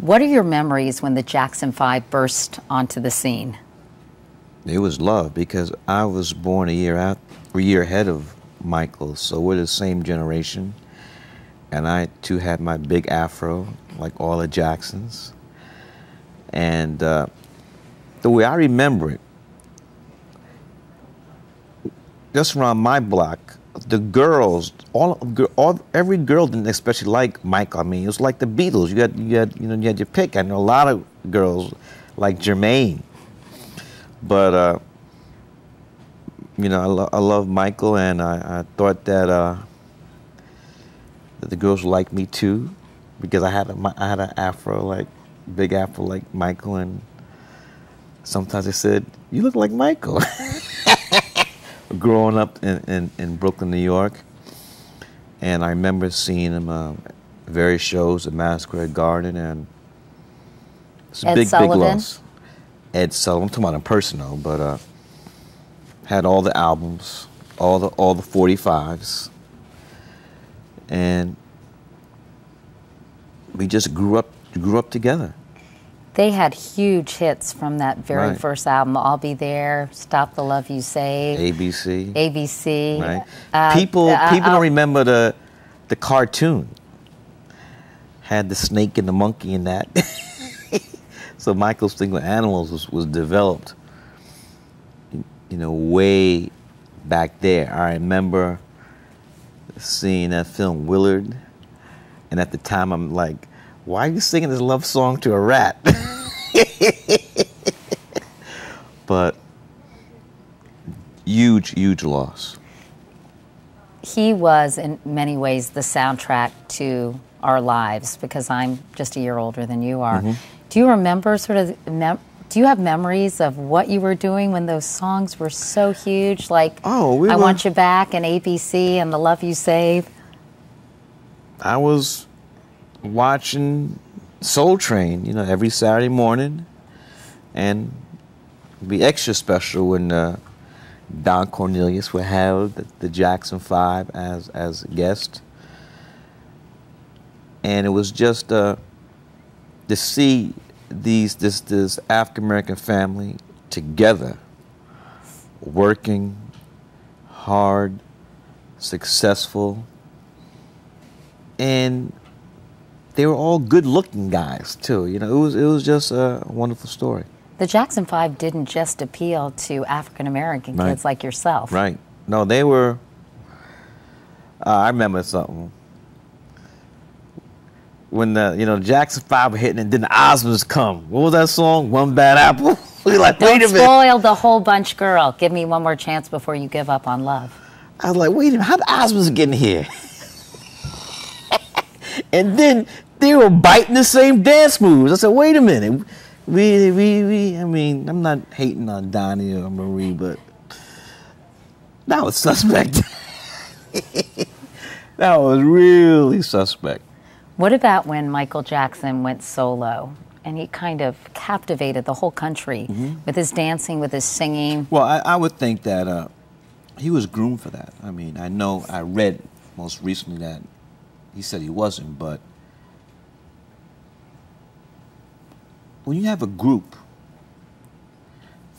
What are your memories when the Jackson Five burst onto the scene? It was love because I was born a year out, a year ahead of Michael, so we're the same generation. And I too had my big afro, like all the Jacksons. And uh, the way I remember it, just around my block, the girls, all, all, every girl didn't especially like Michael. I mean, it was like the Beatles. You had, you had, you know, you had your pick. I know a lot of girls like Jermaine, but uh, you know, I, lo- I love Michael, and I, I thought that uh, that the girls liked me too, because I had a, I had an afro like big afro like Michael, and sometimes they said, "You look like Michael." growing up in, in, in, Brooklyn, New York, and I remember seeing him uh, various shows at Madison Square Garden, and it's a Ed big, Sullivan. big loss. Ed Sullivan, I'm talking about him personal, but uh, had all the albums, all the all the 45s, and we just grew up grew up together. They had huge hits from that very Right. first album. I'll be there. Stop the love you save. ABC. ABC. right? Uh, people uh, people don't remember the the cartoon. Had the snake and the monkey in that. so Michael's thing with animals was, was developed, you know, way back there. I remember seeing that film Willard, and at the time I'm like, why are you singing this love song to a rat? but huge, huge loss. he was in many ways the soundtrack to our lives because I'm just a year older than you are. Mm-hmm. Do you remember sort of mem- do you have memories of what you were doing when those songs were so huge like Oh, we I were- want you back and ABC and the love you save? I was watching Soul Train, you know, every Saturday morning, and be extra special when uh, Don Cornelius would have the, the Jackson Five as as a guest, and it was just uh, to see these this this African American family together, working hard, successful and they were all good-looking guys too. You know, it was it was just a wonderful story. The Jackson 5 didn't just appeal to African American Right. kids like yourself. Right? No, they were. Uh, I remember something when the you know Jackson Five were hitting, and then the Osmonds come. What was that song? One Bad Apple. we like, Don't wait a minute. spoil the whole bunch, girl. Give me one more chance before you give up on love. I was like, wait a minute, how the Osmonds get in here? and then they were biting the same dance moves. I said, wait a minute. We, we, we, I mean, I'm not hating on Donnie or Marie, but that was suspect. that was really suspect. What about when Michael Jackson went solo and he kind of captivated the whole country Mm-hmm. with his dancing, with his singing? Well, I, I would think that uh, he was groomed for that. I mean, I know I read most recently that he said he wasn't, but when you have a group,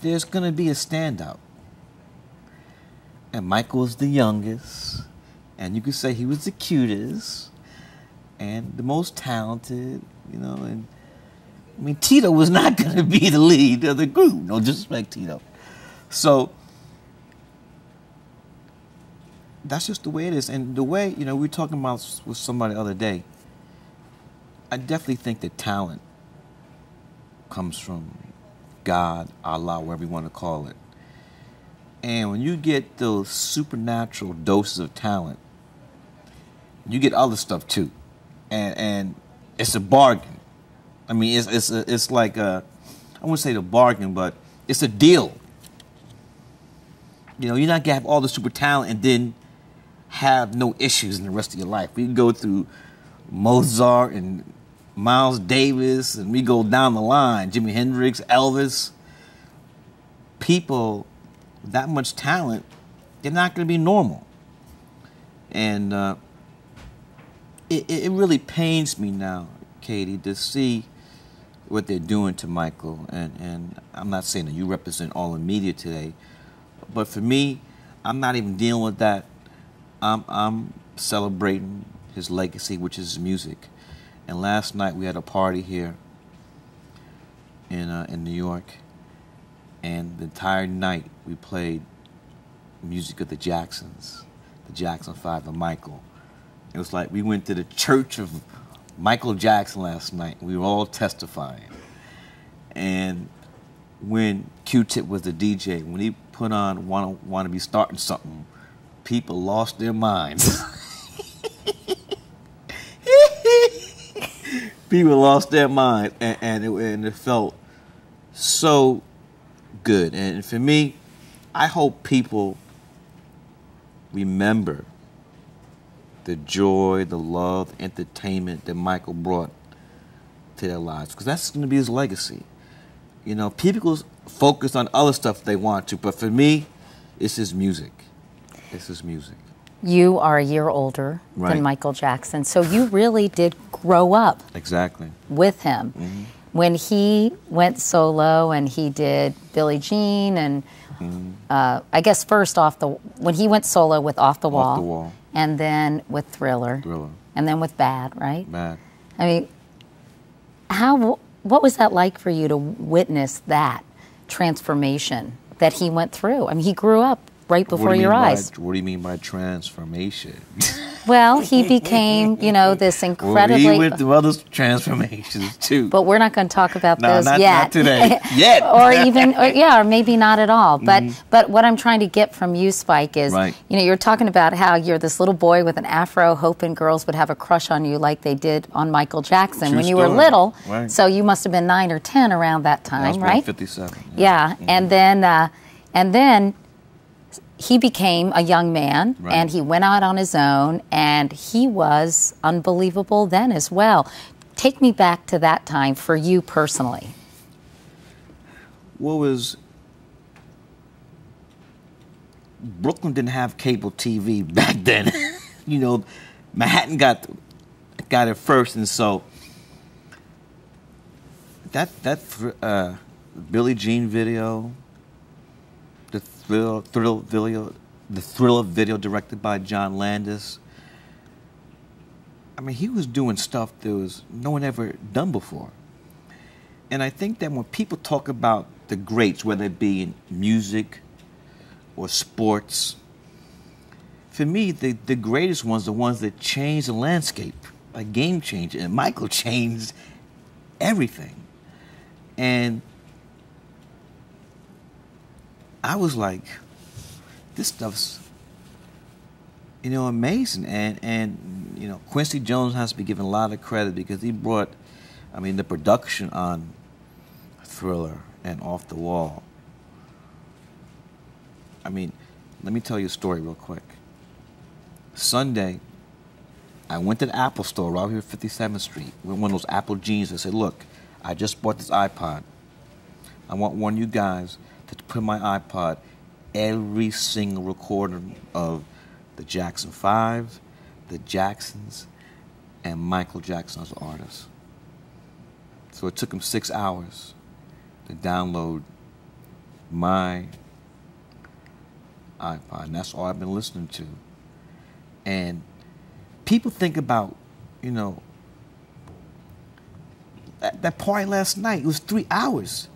there's going to be a standout. And Michael was the youngest, and you could say he was the cutest and the most talented, you know, and I mean, Tito was not going to be the lead of the group. No disrespect, Tito. So that's just the way it is. And the way, you know, we were talking about with somebody the other day. I definitely think that talent comes from God, Allah, whatever you want to call it. And when you get those supernatural doses of talent, you get other stuff too. And and it's a bargain. I mean, it's it's a, it's like a, I wouldn't say the bargain, but it's a deal. You know, you're not gonna have all the super talent and then have no issues in the rest of your life. We go through Mozart and Miles Davis, and we go down the line. Jimi Hendrix, Elvis. People, with that much talent, they're not gonna be normal. And uh, it, it it really pains me now, Katie, to see what they're doing to Michael, and, and I'm not saying that you represent all the media today, but for me, I'm not even dealing with that. I'm, I'm celebrating his legacy, which is music. And last night we had a party here in uh, in New York, and the entire night we played music of the Jacksons, the Jackson Five, and Michael. It was like we went to the church of Michael Jackson last night. We were all testifying, and when Q-Tip was the DJ, when he put on Wanna, Want to Be Starting Something," people lost their minds. people lost their minds, and, and, it, and it felt so good. And for me, I hope people remember the joy, the love, the entertainment that Michael brought to their lives, because that's going to be his legacy. You know, people focus on other stuff they want to, but for me, it's his music. It's is music. You are a year older Right. than Michael Jackson, so you really did grow up Exactly. with him. Mm-hmm. When he went solo and he did Billie Jean and Mm-hmm. uh, I guess first off the when he went solo with Off the Wall, off the Wall. and then with Thriller, Thriller. and then with Bad, right? Bad. I mean, how what was that like for you to witness that transformation that he went through? I mean, he grew up right before you your mean by- eyes. what do you mean by transformation? Well, he became, you know, this incredibly. well, he went through other transformations too. but we're not going to talk about No, those not- yet. not today. Yet. or even, or, yeah, or maybe not at all. But but what I'm trying to get from you, Spike, is Mm-hmm. Right. you know you're talking about how you're this little boy with an afro, hoping girls would have a crush on you like they did on Michael Jackson True when you were little. Right. So you must have been nine or ten around that I time, was right? 57. Yeah, and then uh, and then he became a young man, Right. and he went out on his own, and he was unbelievable then as well. Take me back to that time for you personally. what was Brooklyn didn't have cable TV back then. you know, Manhattan got got it first, and so that that uh, Billie Jean video, thrill thrill video, the thriller video directed by John Landis. I mean, he was doing stuff that was no one ever done before. And I think that when people talk about the greats, whether it be in music or sports, for me, the, the greatest ones the ones that change the landscape, a game changer. And Michael changed everything. And I was like, this stuff's, you know, amazing. And, and, you know, Quincy Jones has to be given a lot of credit because he brought, I mean, the production on Thriller and Off the Wall. I mean, let me tell you a story real quick. Sunday, I went to the Apple store right here, at 57th Street, with one of those Apple jeans. I said, "Look, I just bought this iPod. I want one of you guys to put my iPod every single recording of the Jackson Five, the Jacksons, and Michael Jackson as an artist." So it took him six hours to download my iPod, and that's all I've been listening to. And people think about, you know, that, that party last night. It was three hours,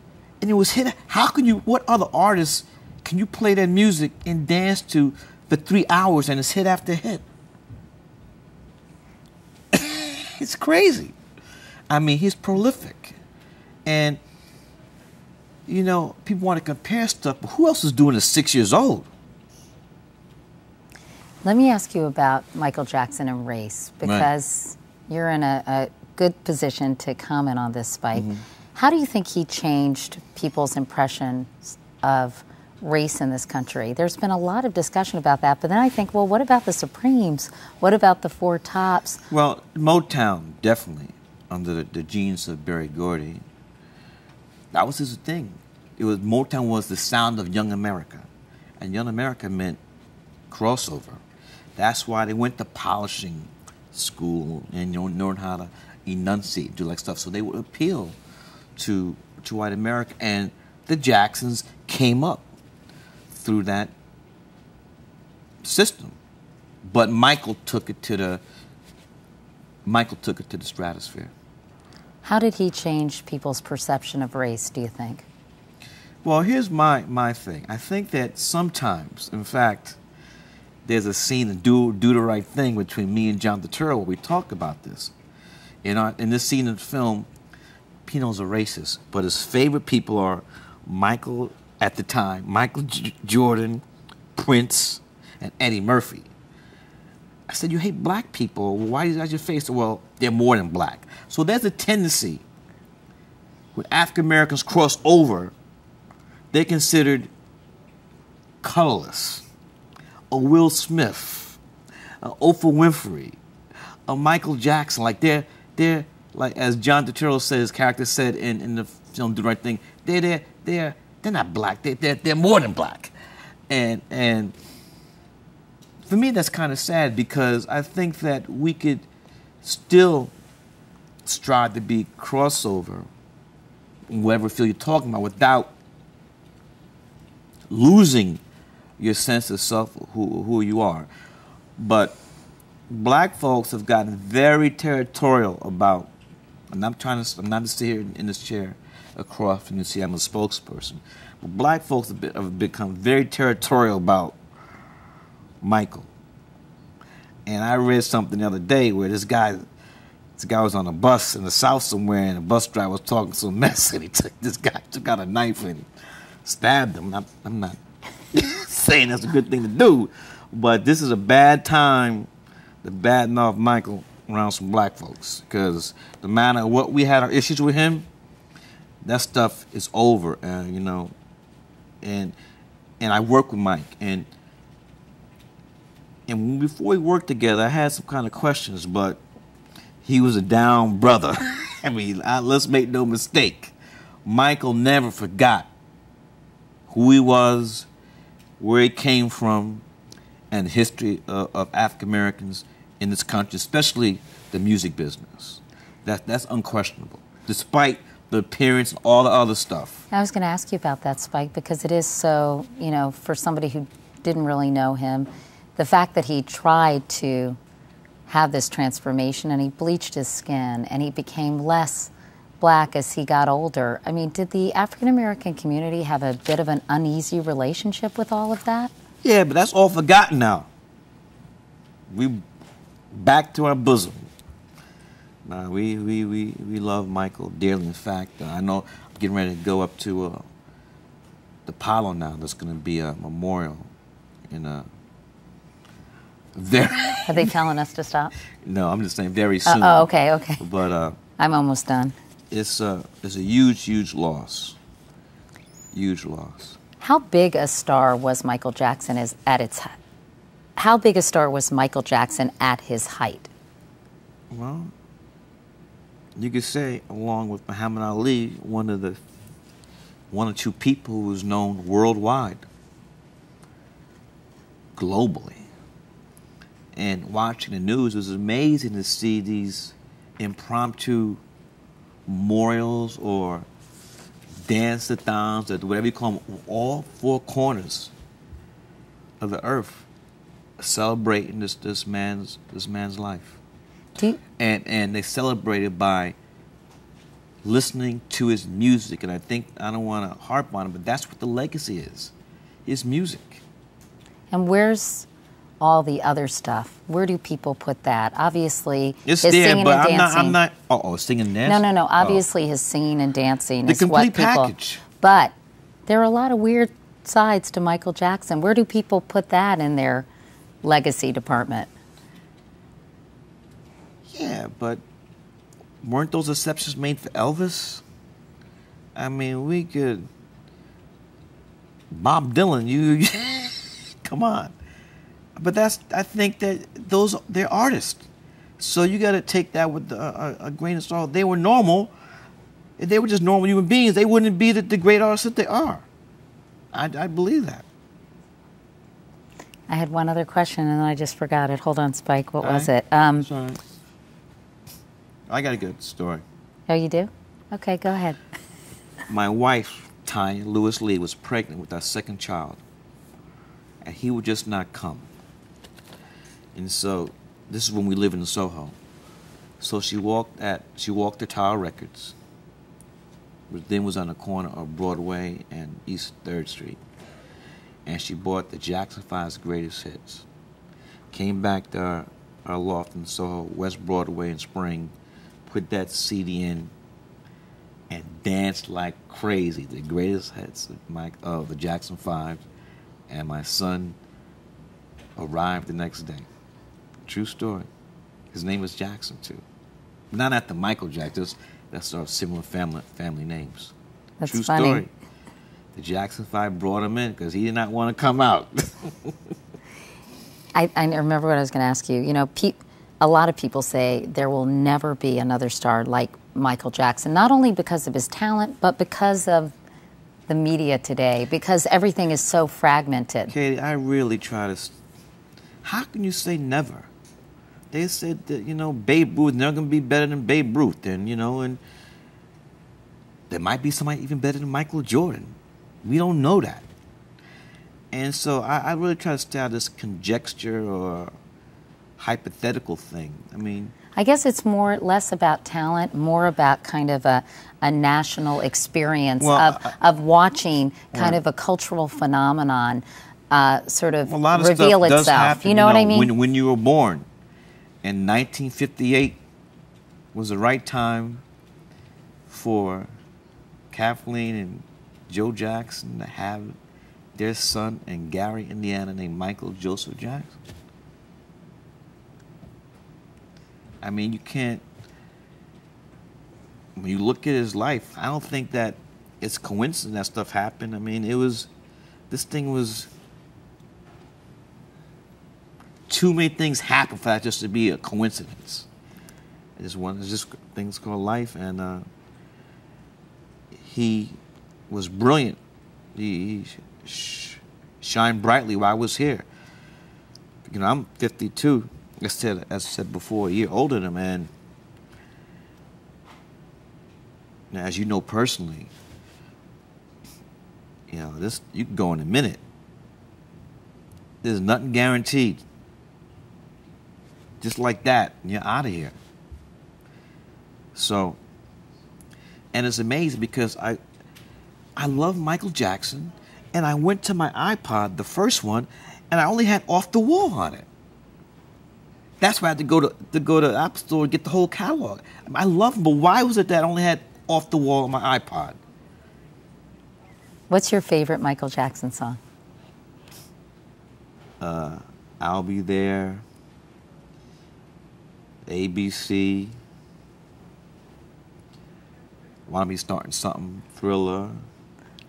and it was hit. How can you? What other artists can you play that music and dance to for three hours and it's hit after hit? it's crazy. I mean, he's prolific, and you know, people want to compare stuff, but who else is doing it six years old? Let me ask you about Michael Jackson and race because you're in a, a good position to comment on this, Spike. Mm-hmm. How do you think he changed people's impressions of race in this country? There's been a lot of discussion about that, but then I think, well, what about the Supremes? What about the Four Tops? Well, Motown definitely under the, the genes of Berry Gordy. That was his thing. It was Motown was the sound of Young America, and Young America meant crossover. That's why they went to polishing school and you know, learn how to enunciate, do like stuff, so they would appeal to to white America, and the Jacksons came up through that system. But Michael took it to the Michael took it to the stratosphere. How did he change people's perception of race, do you think? Well, here's my, my thing. I think that sometimes, in fact, there's a scene in Do, Do the Right Thing between me and John Turturro where we talk about this. In, our, in this scene in the film, Pino's a racist, but his favorite people are Michael, at the time, Michael J- Jordan, Prince, and Eddie Murphy. I said, You hate black people. Why is that your face? Well, they're more than black. So there's a tendency when African Americans cross over, they're considered colorless. A Will Smith, a Oprah Winfrey, a Michael Jackson. Like they're they're like as John Turturro his character said in, in the film Do the Right Thing, they're they're they're they're not black. They they're, they're more than black. And and for me, that's kind of sad because I think that we could still strive to be crossover, whatever field you're talking about, without losing your sense of self, who, who you are. But black folks have gotten very territorial about, I'm not trying to, I'm not to sit here in this chair across from you see I'm a spokesperson, but black folks have become very territorial about Michael. And I read something the other day where this guy, this guy was on a bus in the south somewhere, and the bus driver was talking some mess, and he took this guy took out a knife and stabbed him. I'm, I'm not saying that's a good thing to do, but this is a bad time to batten off Michael around some black folks because the matter of what we had our issues with him, that stuff is over, And you know. And and I work with Mike and and before we worked together, I had some kind of questions, but he was a down brother. I mean, let's make no mistake. Michael never forgot who he was, where he came from, and the history of, of African Americans in this country, especially the music business. That, that's unquestionable, despite the appearance and all the other stuff. I was going to ask you about that, Spike, because it is so, you know, for somebody who didn't really know him, the fact that he tried to have this transformation and he bleached his skin and he became less black as he got older. I mean, did the African American community have a bit of an uneasy relationship with all of that? Yeah, but that's all forgotten now. We back to our bosom. Nah, we, we, we, we love Michael dearly. In fact, uh, I know I'm getting ready to go up to uh, the Apollo now. There's going to be a memorial in uh, very. Are they telling us to stop? No, I'm just saying very soon. Uh, oh, okay, okay. But uh, I'm almost done. It's a uh, it's a huge, huge loss. Huge loss. How big a star was Michael Jackson as at its? How big a star was Michael Jackson at his height? Well, you could say, along with Muhammad Ali, one of the one or two people who was known worldwide, globally and watching the news, it was amazing to see these impromptu memorials or dance-a-thons or whatever you call them, all four corners of the earth celebrating this this man's this man's life. and and they celebrated by listening to his music and I think I don't want to harp on it, but that's what the legacy is. His music. And where's all the other stuff. Where do people put that? Obviously, it's his there, singing but and I'm dancing. Not, I'm not. Oh, oh, singing and dancing. No, no, no. Oh. Obviously, oh. his singing and dancing the is complete what people. Package. But there are a lot of weird sides to Michael Jackson. Where do people put that in their legacy department? Yeah, but weren't those exceptions made for Elvis? I mean, we could. Bob Dylan, you. come on but that's I think that those they're artists, so you got to take that with a, a, grain of salt. They were normal. If they were just normal human beings, they wouldn't be the, the great artists that they are. I, I believe that. I had one other question and then I just forgot it. Hold on, Spike. What All was right. it? Um, Sorry. I got a good story. Oh, you do? Okay, go ahead. my wife, Tanya Lewis Lee, was pregnant with our second child, and he would just not come. And so, this is when we lived in Soho. So she walked at she walked to Tower Records, which then was on the corner of Broadway and East Third Street, and she bought the Jackson Five's greatest hits. Came back to our, our loft in Soho, West Broadway in Spring, put that CD in, and danced like crazy. The greatest hits of Mike of the Jackson Five, and my son arrived the next day. True story. His name was Jackson too. Not after Michael Jackson. That's our similar family family names. That's True funny. story. The Jackson Five brought him in because he did not want to come out. I, I remember what I was going to ask you. You know, pe- a lot of people say there will never be another star like Michael Jackson, not only because of his talent, but because of the media today, because everything is so fragmented. Katie, I really try to. How can you say never? They said that you know Babe Ruth never gonna be better than Babe Ruth, and you know, and there might be somebody even better than Michael Jordan. We don't know that, and so I, I really try to stay out of this conjecture or hypothetical thing. I mean, I guess it's more less about talent, more about kind of a, a national experience Well, of, I- of watching kind of a cultural phenomenon uh, sort of a lot of reveal itself. happen. you know what I mean? When, when you were born, in 1958 was the right time for Kathleen and Joe Jackson to have their son in Gary, Indiana, named Michael Joseph Jackson. I mean, you can't. When you look at his life, I don't think that it's coincidence that stuff happened. I mean, it was. This thing was too many things happen for that just to be a coincidence. It's one. It's just things called life, and uh, he was brilliant. He, he sh- shined brightly while I was here. You know, I'm 52. I said, as I said before, a year older than him, and now, as you know personally, you know this. You can go in a minute. There's nothing guaranteed. Just like that, you're out of here. So, and it's amazing because I, I love Michael Jackson, and I went to my iPod, the first one, and I only had Off the Wall on it. That's why I had to go to to go to the App Store and get the whole catalog. I love him, but why was it that I only had Off the Wall on my iPod? What's your favorite Michael Jackson song? Uh, I'll be there. ABC. Want to be starting something? Thriller.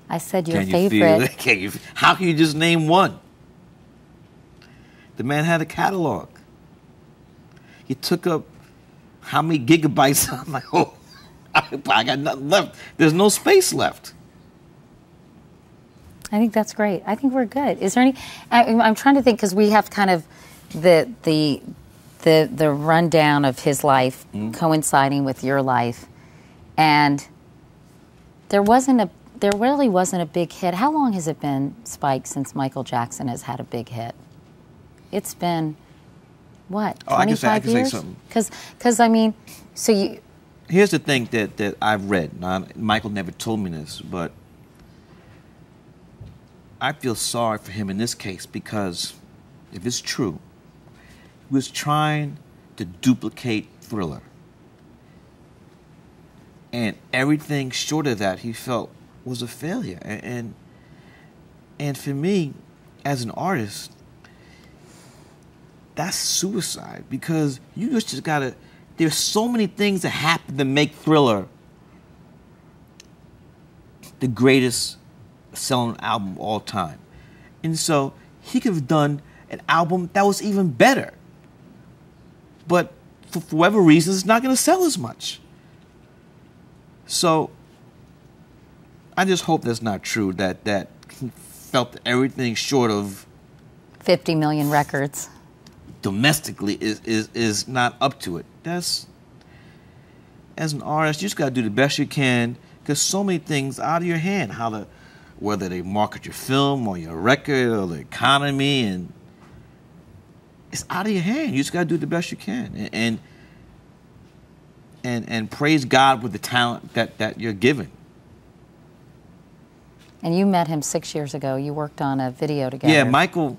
I said your Can you favorite. feel? Can you? How can you just name one? The man had a catalog. He took up how many gigabytes? I'm like, oh, I got nothing left. There's no space left. I think that's great. I think we're good. Is there any? I, I'm trying to think because we have kind of the the the the rundown of his life hmm? coinciding with your life, and there wasn't a there really wasn't a big hit. How long has it been, Spike, since Michael Jackson has had a big hit? It's been what Oh, I can 25 say- I can say years? something. Because I mean, so you Here's the thing that, that I've read. Now, Michael never told me this, but I feel sorry for him in this case because if it's true, he was trying to duplicate Thriller. And everything short of that he felt was a failure. And, and, and for me, as an artist, that's suicide because you just, just gotta. There's so many things that happen to make Thriller the greatest selling album of all time. And so he could have done an album that was even better. But for, whatever reason, it's not going to sell as much. So I just hope that's not true, that, that he felt everything short of 50 million records. domestically is, is, is not up to it. That's as an artist, you just gotta do the best you can, because so many things out of your hand. How to, whether they market your film or your record or the economy, and it's out of your hand. You just got to do the best you can, and, and and and praise God with the talent that that you're given. And you met him six years ago. You worked on a video together. Yeah, Michael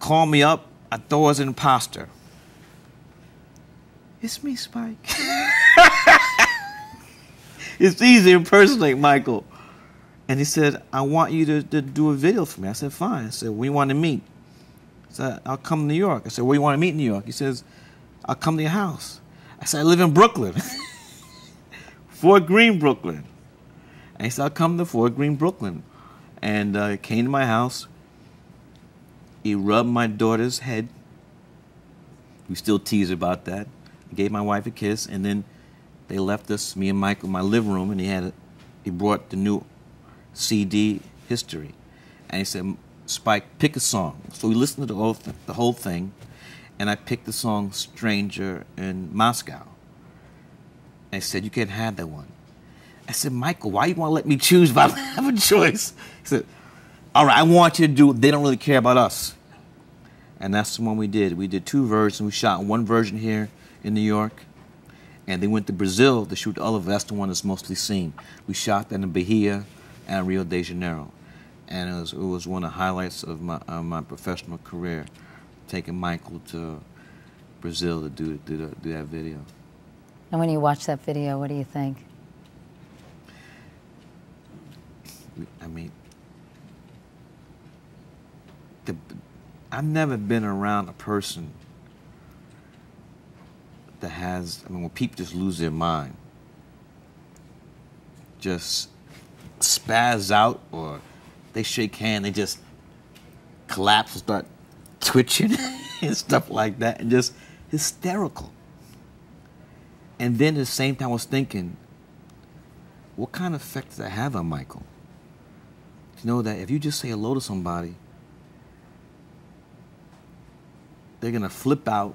called me up. I thought I was an imposter. It's me, Spike. it's easy to impersonate Michael. And he said, I want you to, to do a video for me. I said, fine. I said, we want to meet. I said, I'll come to New York. I said, where you want to meet in New York? He says, I'll come to your house. I said, I live in Brooklyn. Fort Greene, Brooklyn. And he said, I'll come to Fort Greene, Brooklyn. And uh, came to my house. He rubbed my daughter's head. We still tease about that. I gave my wife a kiss, and then they left us, me and Michael, in my living room, and he had, a, he brought the new CD history, and he said, "Spike, pick a song." So we listened to the whole, th- the whole thing, and I picked the song "Stranger in Moscow." And he said, "You can't have that one." I said, "Michael, why you want to let me choose if I don't have a choice?" He said, "All right, I want you to do. They don't really care about us." And that's the one we did. We did two versions. We shot one version here in New York, and they went to Brazil to shoot other. That's the one that's mostly seen. We shot that in Bahia and Rio de Janeiro, and it was it was one of the highlights of my my professional career, taking Michael to Brazil to do do, do that video. And when you watch that video, what do you think? I mean, the, I've never been around a person that has, I mean, when people just lose their mind, just spaz out or they shake hand, they just collapse and start twitching and stuff like that, and just hysterical. And then at the same time, I was thinking, what kind of effect does that have on Michael? To know that if you just say hello to somebody, they're gonna flip out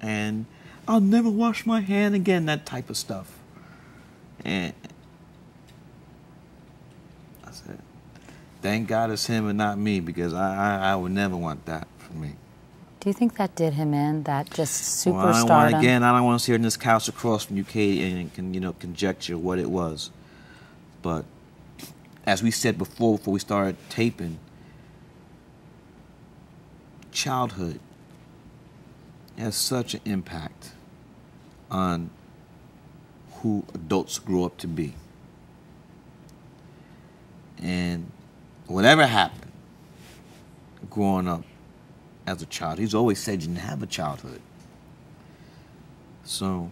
and I'll never wash my hand again, that type of stuff. And I said, thank God it's him and not me because I, I, I would never want that for me. Do you think that did him in? That just Well, I don't superstar? want, again, I don't want to sit in this couch across from you, UK and can you know conjecture what it was. But as we said before, before we started taping, childhood has such an impact on who adults grow up to be. And whatever happened growing up as a child, he's always said you didn't have a childhood. So,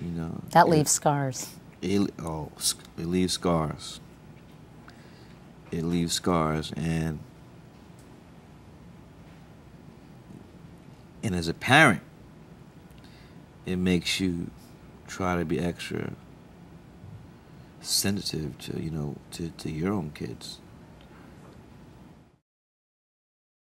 you know. that leaves scars. It, oh, it leaves scars. It leaves scars, and and as a parent, it makes you try to be extra sensitive to you know to, to your own kids.